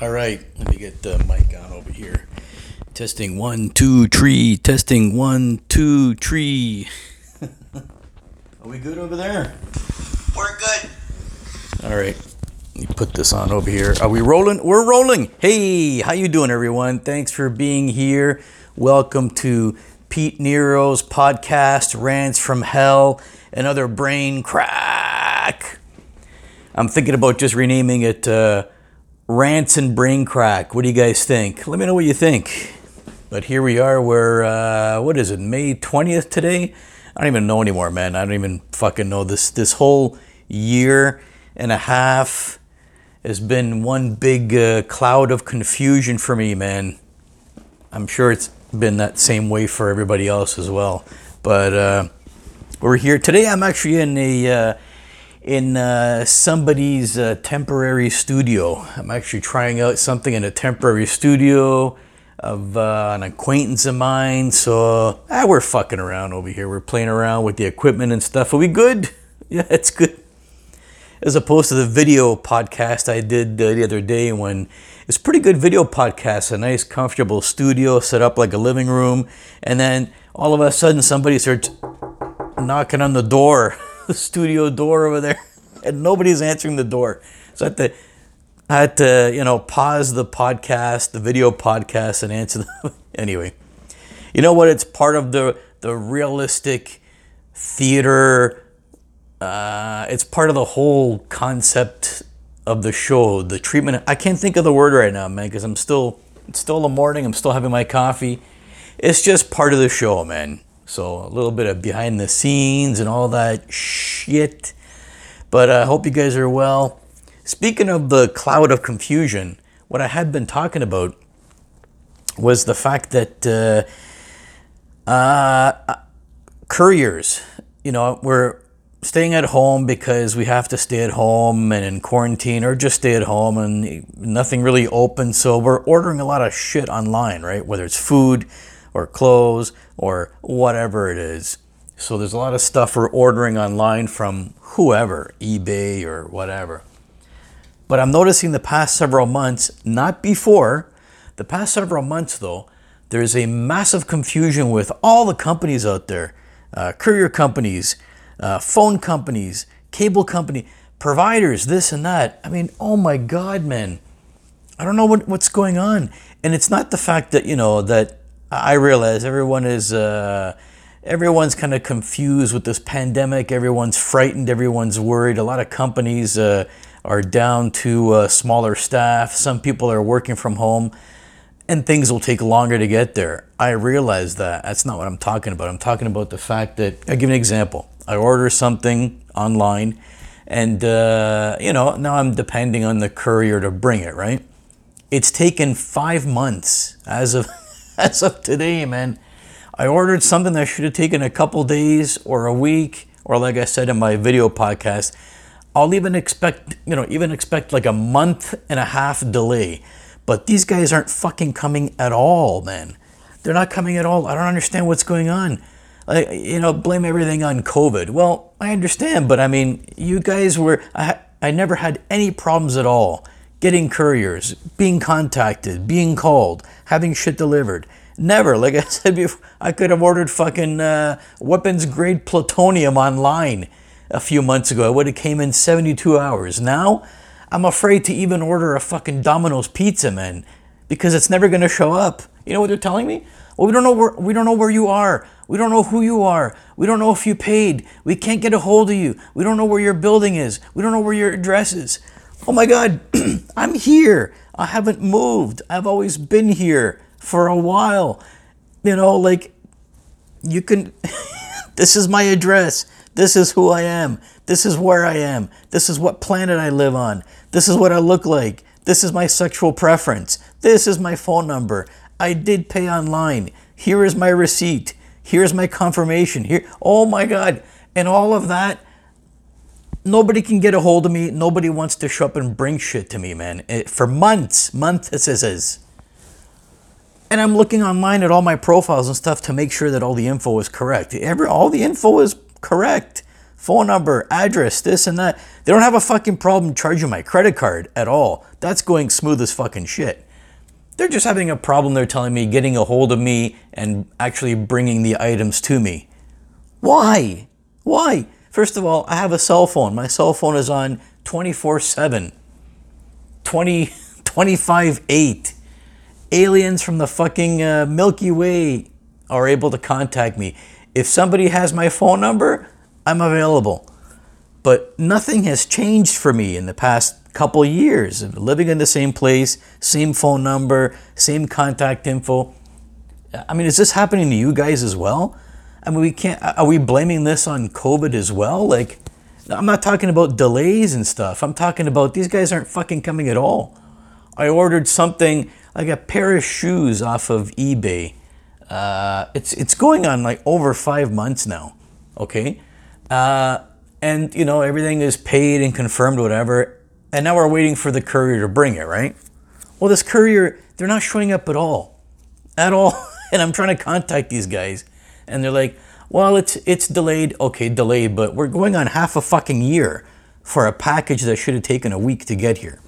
All right, let me get the mic on over here. Testing one, two, three. Testing one, two, three. Are we good over there? We're good. All right. Let me put this on over here. Are we rolling? We're rolling. Hey, how you doing, everyone? Thanks for being here. Welcome to Pete Nero's podcast, Rants from Hell, another brain crack. I'm thinking about just renaming it uh, Rants and Brain Crack. What do you guys think? Let me know what you think. But here we are. We're, uh, what is it, May 20th today? I don't even know anymore, man. I don't even fucking know. This, this whole year and a half has been one big uh, cloud of confusion for me, man. I'm sure it's been that same way for everybody else as well. But uh, we're here today. I'm actually in a uh, in uh, somebody's uh, temporary studio. I'm actually trying out something in a temporary studio of uh, an acquaintance of mine. So ah, we're fucking around over here. We're playing around with the equipment and stuff. Are we good? Yeah, it's good. As opposed to the video podcast I did uh, the other day when it's pretty good video podcast, a nice comfortable studio set up like a living room, and then all of a sudden somebody starts knocking on the door the studio door over there, and nobody's answering the door. So I had to, I had to, you know, pause the podcast, the video podcast, and answer the. anyway, you know what? It's part of the the realistic theater. Uh, it's part of the whole concept of the show, the treatment. I can't think of the word right now, man, because I'm still, it's still the morning. I'm still having my coffee. It's just part of the show, man. So a little bit of behind the scenes and all that shit. But I uh, hope you guys are well. Speaking of the cloud of confusion, what I had been talking about was the fact that uh, uh, couriers, you know, we're staying at home because we have to stay at home and in quarantine or just stay at home and nothing really open. So we're ordering a lot of shit online, right? Whether it's food, or clothes or whatever it is. So there's a lot of stuff we're ordering online from whoever, eBay or whatever. But I'm noticing the past several months, not before, the past several months though, there's a massive confusion with all the companies out there uh, courier companies, uh, phone companies, cable company, providers, this and that. I mean, oh my God, man. I don't know what, what's going on. And it's not the fact that, you know, that I realize everyone is uh, everyone's kind of confused with this pandemic. Everyone's frightened. Everyone's worried. A lot of companies uh, are down to uh, smaller staff. Some people are working from home, and things will take longer to get there. I realize that. That's not what I'm talking about. I'm talking about the fact that I'll give an example. I order something online, and uh, you know now I'm depending on the courier to bring it. Right? It's taken five months as of as of today, man. I ordered something that should have taken a couple days or a week, or like I said in my video podcast, I'll even expect, you know, even expect like a month and a half delay. But these guys aren't fucking coming at all, man. They're not coming at all. I don't understand what's going on. Like, you know, blame everything on COVID. Well, I understand, but I mean, you guys were, I, I never had any problems at all getting couriers, being contacted, being called, having shit delivered. Never. Like I said before, I could have ordered fucking uh, weapons grade plutonium online a few months ago. It would have came in 72 hours. Now, I'm afraid to even order a fucking Domino's pizza, man, because it's never to show up. You know what they're telling me? Well, we don't know where we don't know where you are. We don't know who you are. We don't know if you paid. We can't get a hold of you. We don't know where your building is. We don't know where your address is. Oh my God, I'm here. I haven't moved. I've always been here for a while. You know, like, you can, this is my address. This is who I am. This is where I am. This is what planet I live on. This is what I look like. This is my sexual preference. This is my phone number. I did pay online. Here is my receipt. Here's my confirmation. Here, oh my God. And all of that nobody can get a hold of me. Nobody wants to show up and bring shit to me, man. It, for months, months, it says. And I'm looking online at all my profiles and stuff to make sure that all the info is correct. Every all the info is correct. phone number, address, this and that. They don't have a fucking problem charging my credit card at all. That's going smooth as fucking shit. They're just having a problem, they're telling me, getting a hold of me and actually bringing the items to me. Why? Why? First of all, I have a cell phone. My cell phone is on 24 7, 20, 25 8. Aliens from the fucking uh, Milky Way are able to contact me. If somebody has my phone number, I'm available. But nothing has changed for me in the past couple years of living in the same place, same phone number, same contact info. I mean, is this happening to you guys as well? I mean, we can't. Are we blaming this on COVID as well? Like, I'm not talking about delays and stuff. I'm talking about these guys aren't fucking coming at all. I ordered something like a pair of shoes off of eBay. Uh, it's it's going on like over five months now. Okay, uh, and you know everything is paid and confirmed, whatever and now we're waiting for the courier to bring it, right? Well, this courier, they're not showing up at all. At all. and I'm trying to contact these guys. And they're like, well, it's it's delayed. Okay, delayed, but we're going on half a fucking year for a package that should have taken a week to get here.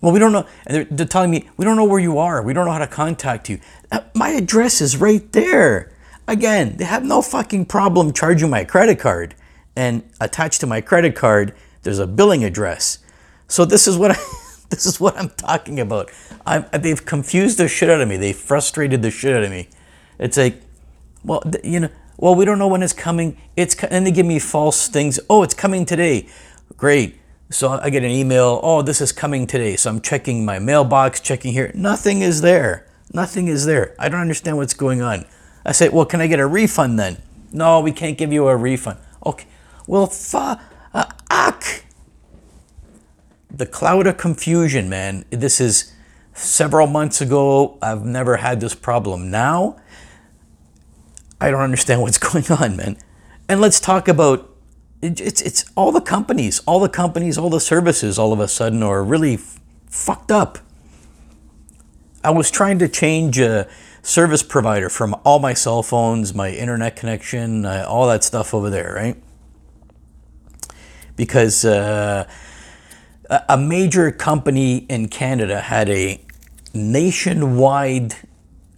Well, we don't know. And they're, they're telling me, we don't know where you are. We don't know how to contact you. Uh, my address is right there. Again, they have no fucking problem charging my credit card. And attached to my credit card there's a billing address. So this is what I, this is what I'm talking about. I'm, they've confused the shit out of me. They frustrated the shit out of me. It's like, well, you know, well, we don't know when it's coming. It's and they give me false things. Oh, it's coming today. Great. So I get an email. Oh, this is coming today. So I'm checking my mailbox, checking here. Nothing is there. Nothing is there. I don't understand what's going on. I say, well, can I get a refund then? No, we can't give you a refund. Okay. Well, fa- uh! The cloud of confusion, man. This is several months ago. I've never had this problem. Now, I don't understand what's going on, man. And let's talk about it's it's all the companies, all the companies, all the services all of a sudden are really f- fucked up. I was trying to change a service provider from all my cell phones, my internet connection, uh, all that stuff over there, right? because uh, a major company in Canada had a nationwide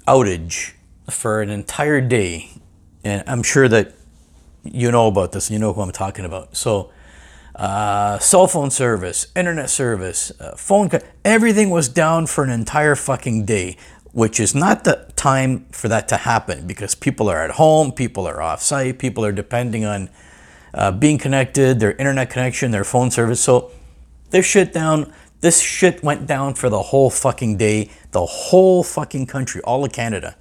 outage for an entire day. And I'm sure that you know about this, you know who I'm talking about. So, uh, cell phone service, internet service, uh, phone, co- everything was down for an entire fucking day, which is not the time for that to happen because people are at home, people are off site, people are depending on uh, being connected, their internet connection, their phone service. So this shit down, this shit went down for the whole fucking day, the whole fucking country, all of Canada.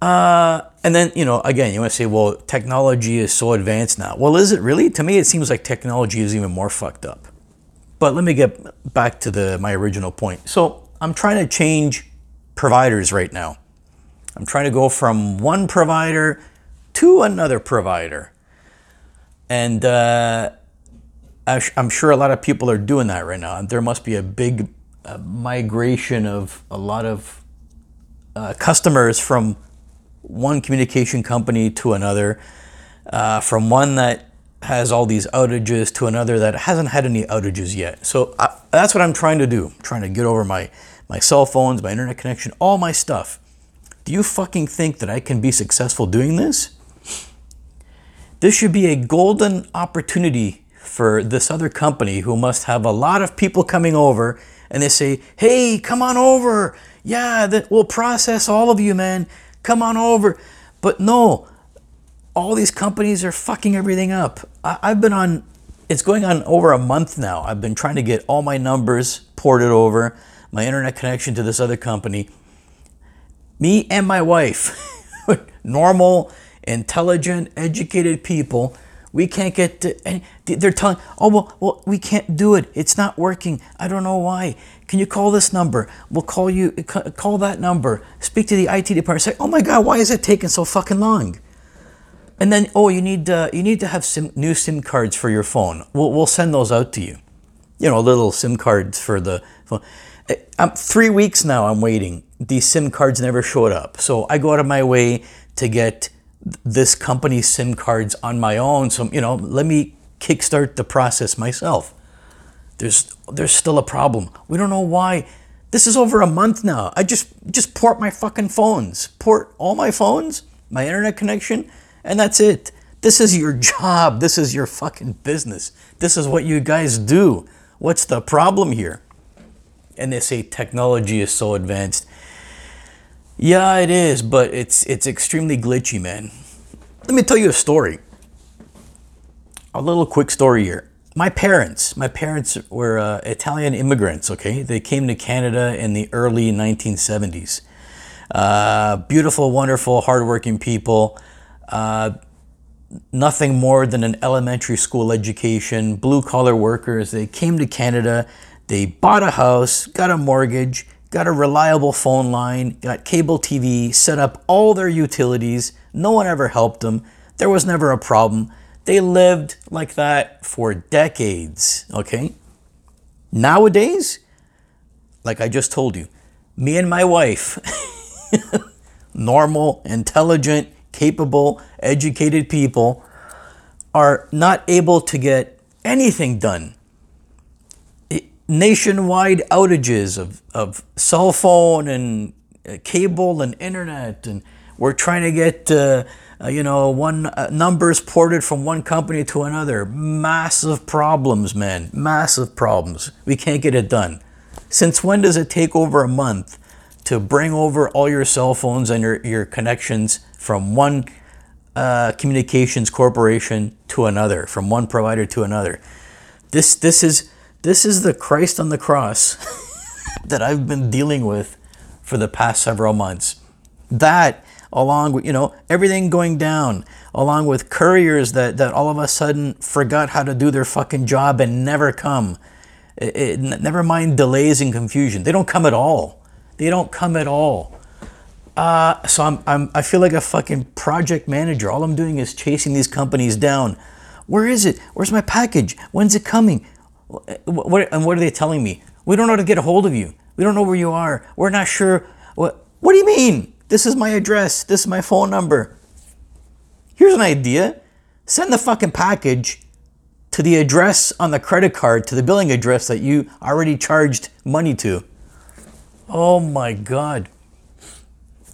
Uh, and then, you know, again, you want to say, well, technology is so advanced now. Well, is it really? To me, it seems like technology is even more fucked up. But let me get back to the my original point. So I'm trying to change providers right now. I'm trying to go from one provider to another provider. And uh, I'm sure a lot of people are doing that right now. There must be a big uh, migration of a lot of uh, customers from one communication company to another, uh, from one that has all these outages to another that hasn't had any outages yet. So I, that's what I'm trying to do. I'm trying to get over my, my cell phones, my internet connection, all my stuff. Do you fucking think that I can be successful doing this? This should be a golden opportunity for this other company who must have a lot of people coming over and they say, hey, come on over. Yeah, we'll process all of you, man. Come on over. But no, all these companies are fucking everything up. I, I've been on, it's going on over a month now. I've been trying to get all my numbers ported over, my internet connection to this other company. Me and my wife, normal intelligent, educated people. We can't get to, they're telling, oh, well, well, we can't do it. It's not working. I don't know why. Can you call this number? We'll call you, call that number. Speak to the IT department. Say, oh my God, why is it taking so fucking long? And then, oh, you need, uh, you need to have SIM, new SIM cards for your phone. We'll, we'll send those out to you. You know, little SIM cards for the phone. Eh, I'm, three weeks now I'm waiting. These SIM cards never showed up. So I go out of my way to get this company's SIM cards on my own. So, you know, let me kickstart the process myself. There's there's still a problem. We don't know why. This is over a month now. I just just port my fucking phones. Port all my phones, my internet connection, and that's it. This is your job. This is your fucking business. This is what you guys do. What's the problem here? And they say technology is so advanced. Yeah, it is, but it's it's extremely glitchy, man. Let me tell you a story. A little quick story here. My parents, my parents were uh, Italian immigrants. Okay, they came to Canada in the early 1970s. Uh, beautiful, wonderful, hardworking people. Uh, nothing more than an elementary school education, blue collar workers. They came to Canada, they bought a house, got a mortgage, got a reliable phone line, got cable TV, set up all their utilities. No one ever helped them. There was never a problem. They lived like that for decades, okay? Nowadays, like I just told you, me and my wife, normal, intelligent, capable, educated people, are not able to get anything done nationwide outages of, of cell phone and uh, cable and internet and we're trying to get uh, uh, you know one uh, numbers ported from one company to another. Massive problems man. Massive problems. We can't get it done. Since when does it take over a month to bring over all your cell phones and your, your connections from one uh, communications corporation to another from one provider to another? This this is this is the Christ on the cross that I've been dealing with for the past several months. That, along with, you know, everything going down, along with couriers that, that all of a sudden forgot how to do their fucking job and never come. It, it, never mind delays and confusion. They don't come at all. They don't come at all. Uh, so I'm, I'm, I feel like a fucking project manager. All I'm doing is chasing these companies down. Where is it? Where's my package? When's it coming? What, and what are they telling me? We don't know how to get a hold of you. We don't know where you are. We're not sure. What, what do you mean? This is my address. This is my phone number. Here's an idea send the fucking package to the address on the credit card, to the billing address that you already charged money to. Oh my God.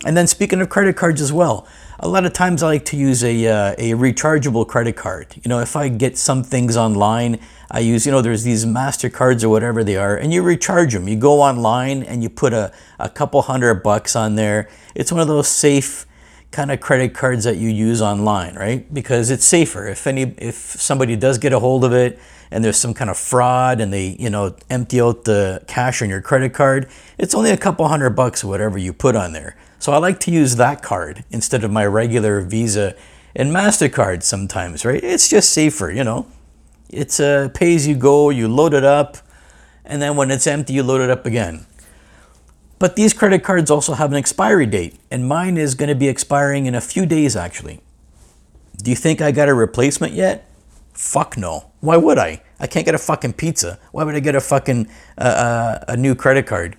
And then speaking of credit cards as well, a lot of times I like to use a, uh, a rechargeable credit card. You know, if I get some things online, I use, you know, there's these MasterCards or whatever they are, and you recharge them. You go online and you put a, a couple hundred bucks on there. It's one of those safe kind of credit cards that you use online, right? Because it's safer. If any, if somebody does get a hold of it and there's some kind of fraud and they, you know, empty out the cash on your credit card, it's only a couple hundred bucks or whatever you put on there. So I like to use that card instead of my regular Visa and MasterCard sometimes, right? It's just safer, you know. It's a pay as you go, you load it up, and then when it's empty, you load it up again. But these credit cards also have an expiry date, and mine is going to be expiring in a few days actually. Do you think I got a replacement yet? Fuck no. Why would I? I can't get a fucking pizza. Why would I get a fucking uh, uh, a new credit card?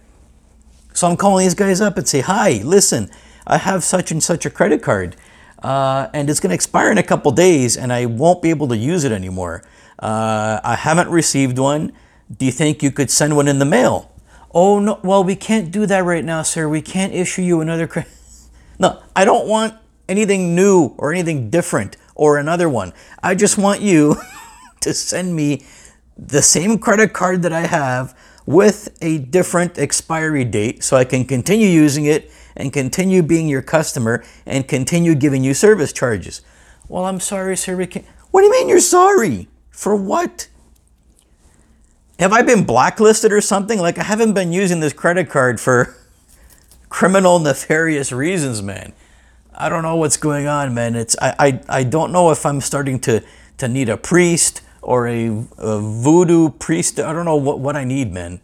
So I'm calling these guys up and say, hi, listen, I have such and such a credit card. Uh, and it's going to expire in a couple days and I won't be able to use it anymore. Uh, I haven't received one. Do you think you could send one in the mail? Oh, no. Well, we can't do that right now, sir. We can't issue you another credit. No, I don't want anything new or anything different or another one. I just want you to send me the same credit card that I have with a different expiry date so I can continue using it and continue being your customer and continue giving you service charges. Well, I'm sorry, sir. We can't. What do you mean you're sorry? For what? Have I been blacklisted or something? Like, I haven't been using this credit card for criminal, nefarious reasons, man. I don't know what's going on, man. It's I, I, I don't know if I'm starting to, to need a priest or a, a voodoo priest. I don't know what, what I need, man.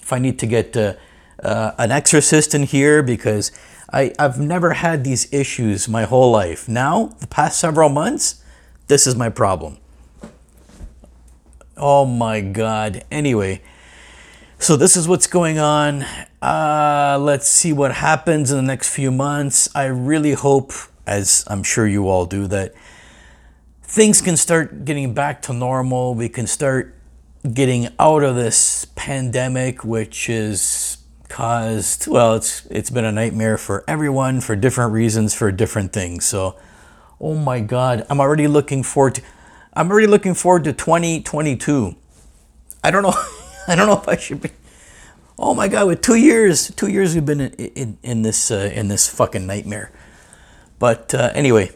If I need to get uh, uh, an exorcist in here because I, I've never had these issues my whole life. Now, the past several months, this is my problem. Oh my God. Anyway, so this is what's going on. Uh, let's see what happens in the next few months. I really hope as I'm sure you all do, that things can start getting back to normal. We can start getting out of this pandemic, which is caused well, it's it's been a nightmare for everyone for different reasons, for different things. So, oh my God, I'm already looking forward to. I'm already looking forward to 2022. I don't know. I don't know if I should be. Oh my God! With two years, two years we've been in, in, in this uh, in this fucking nightmare. But uh, anyway,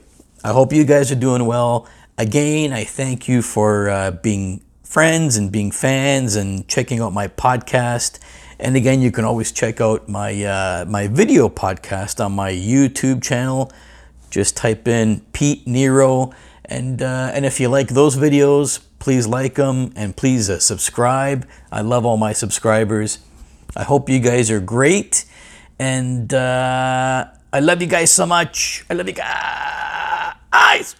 I hope you guys are doing well. Again, I thank you for uh, being friends and being fans and checking out my podcast. And again, you can always check out my uh, my video podcast on my YouTube channel. Just type in Pete Nero, and uh, and if you like those videos, please like them and please uh, subscribe. I love all my subscribers. I hope you guys are great, and uh, I love you guys so much. I love you guys.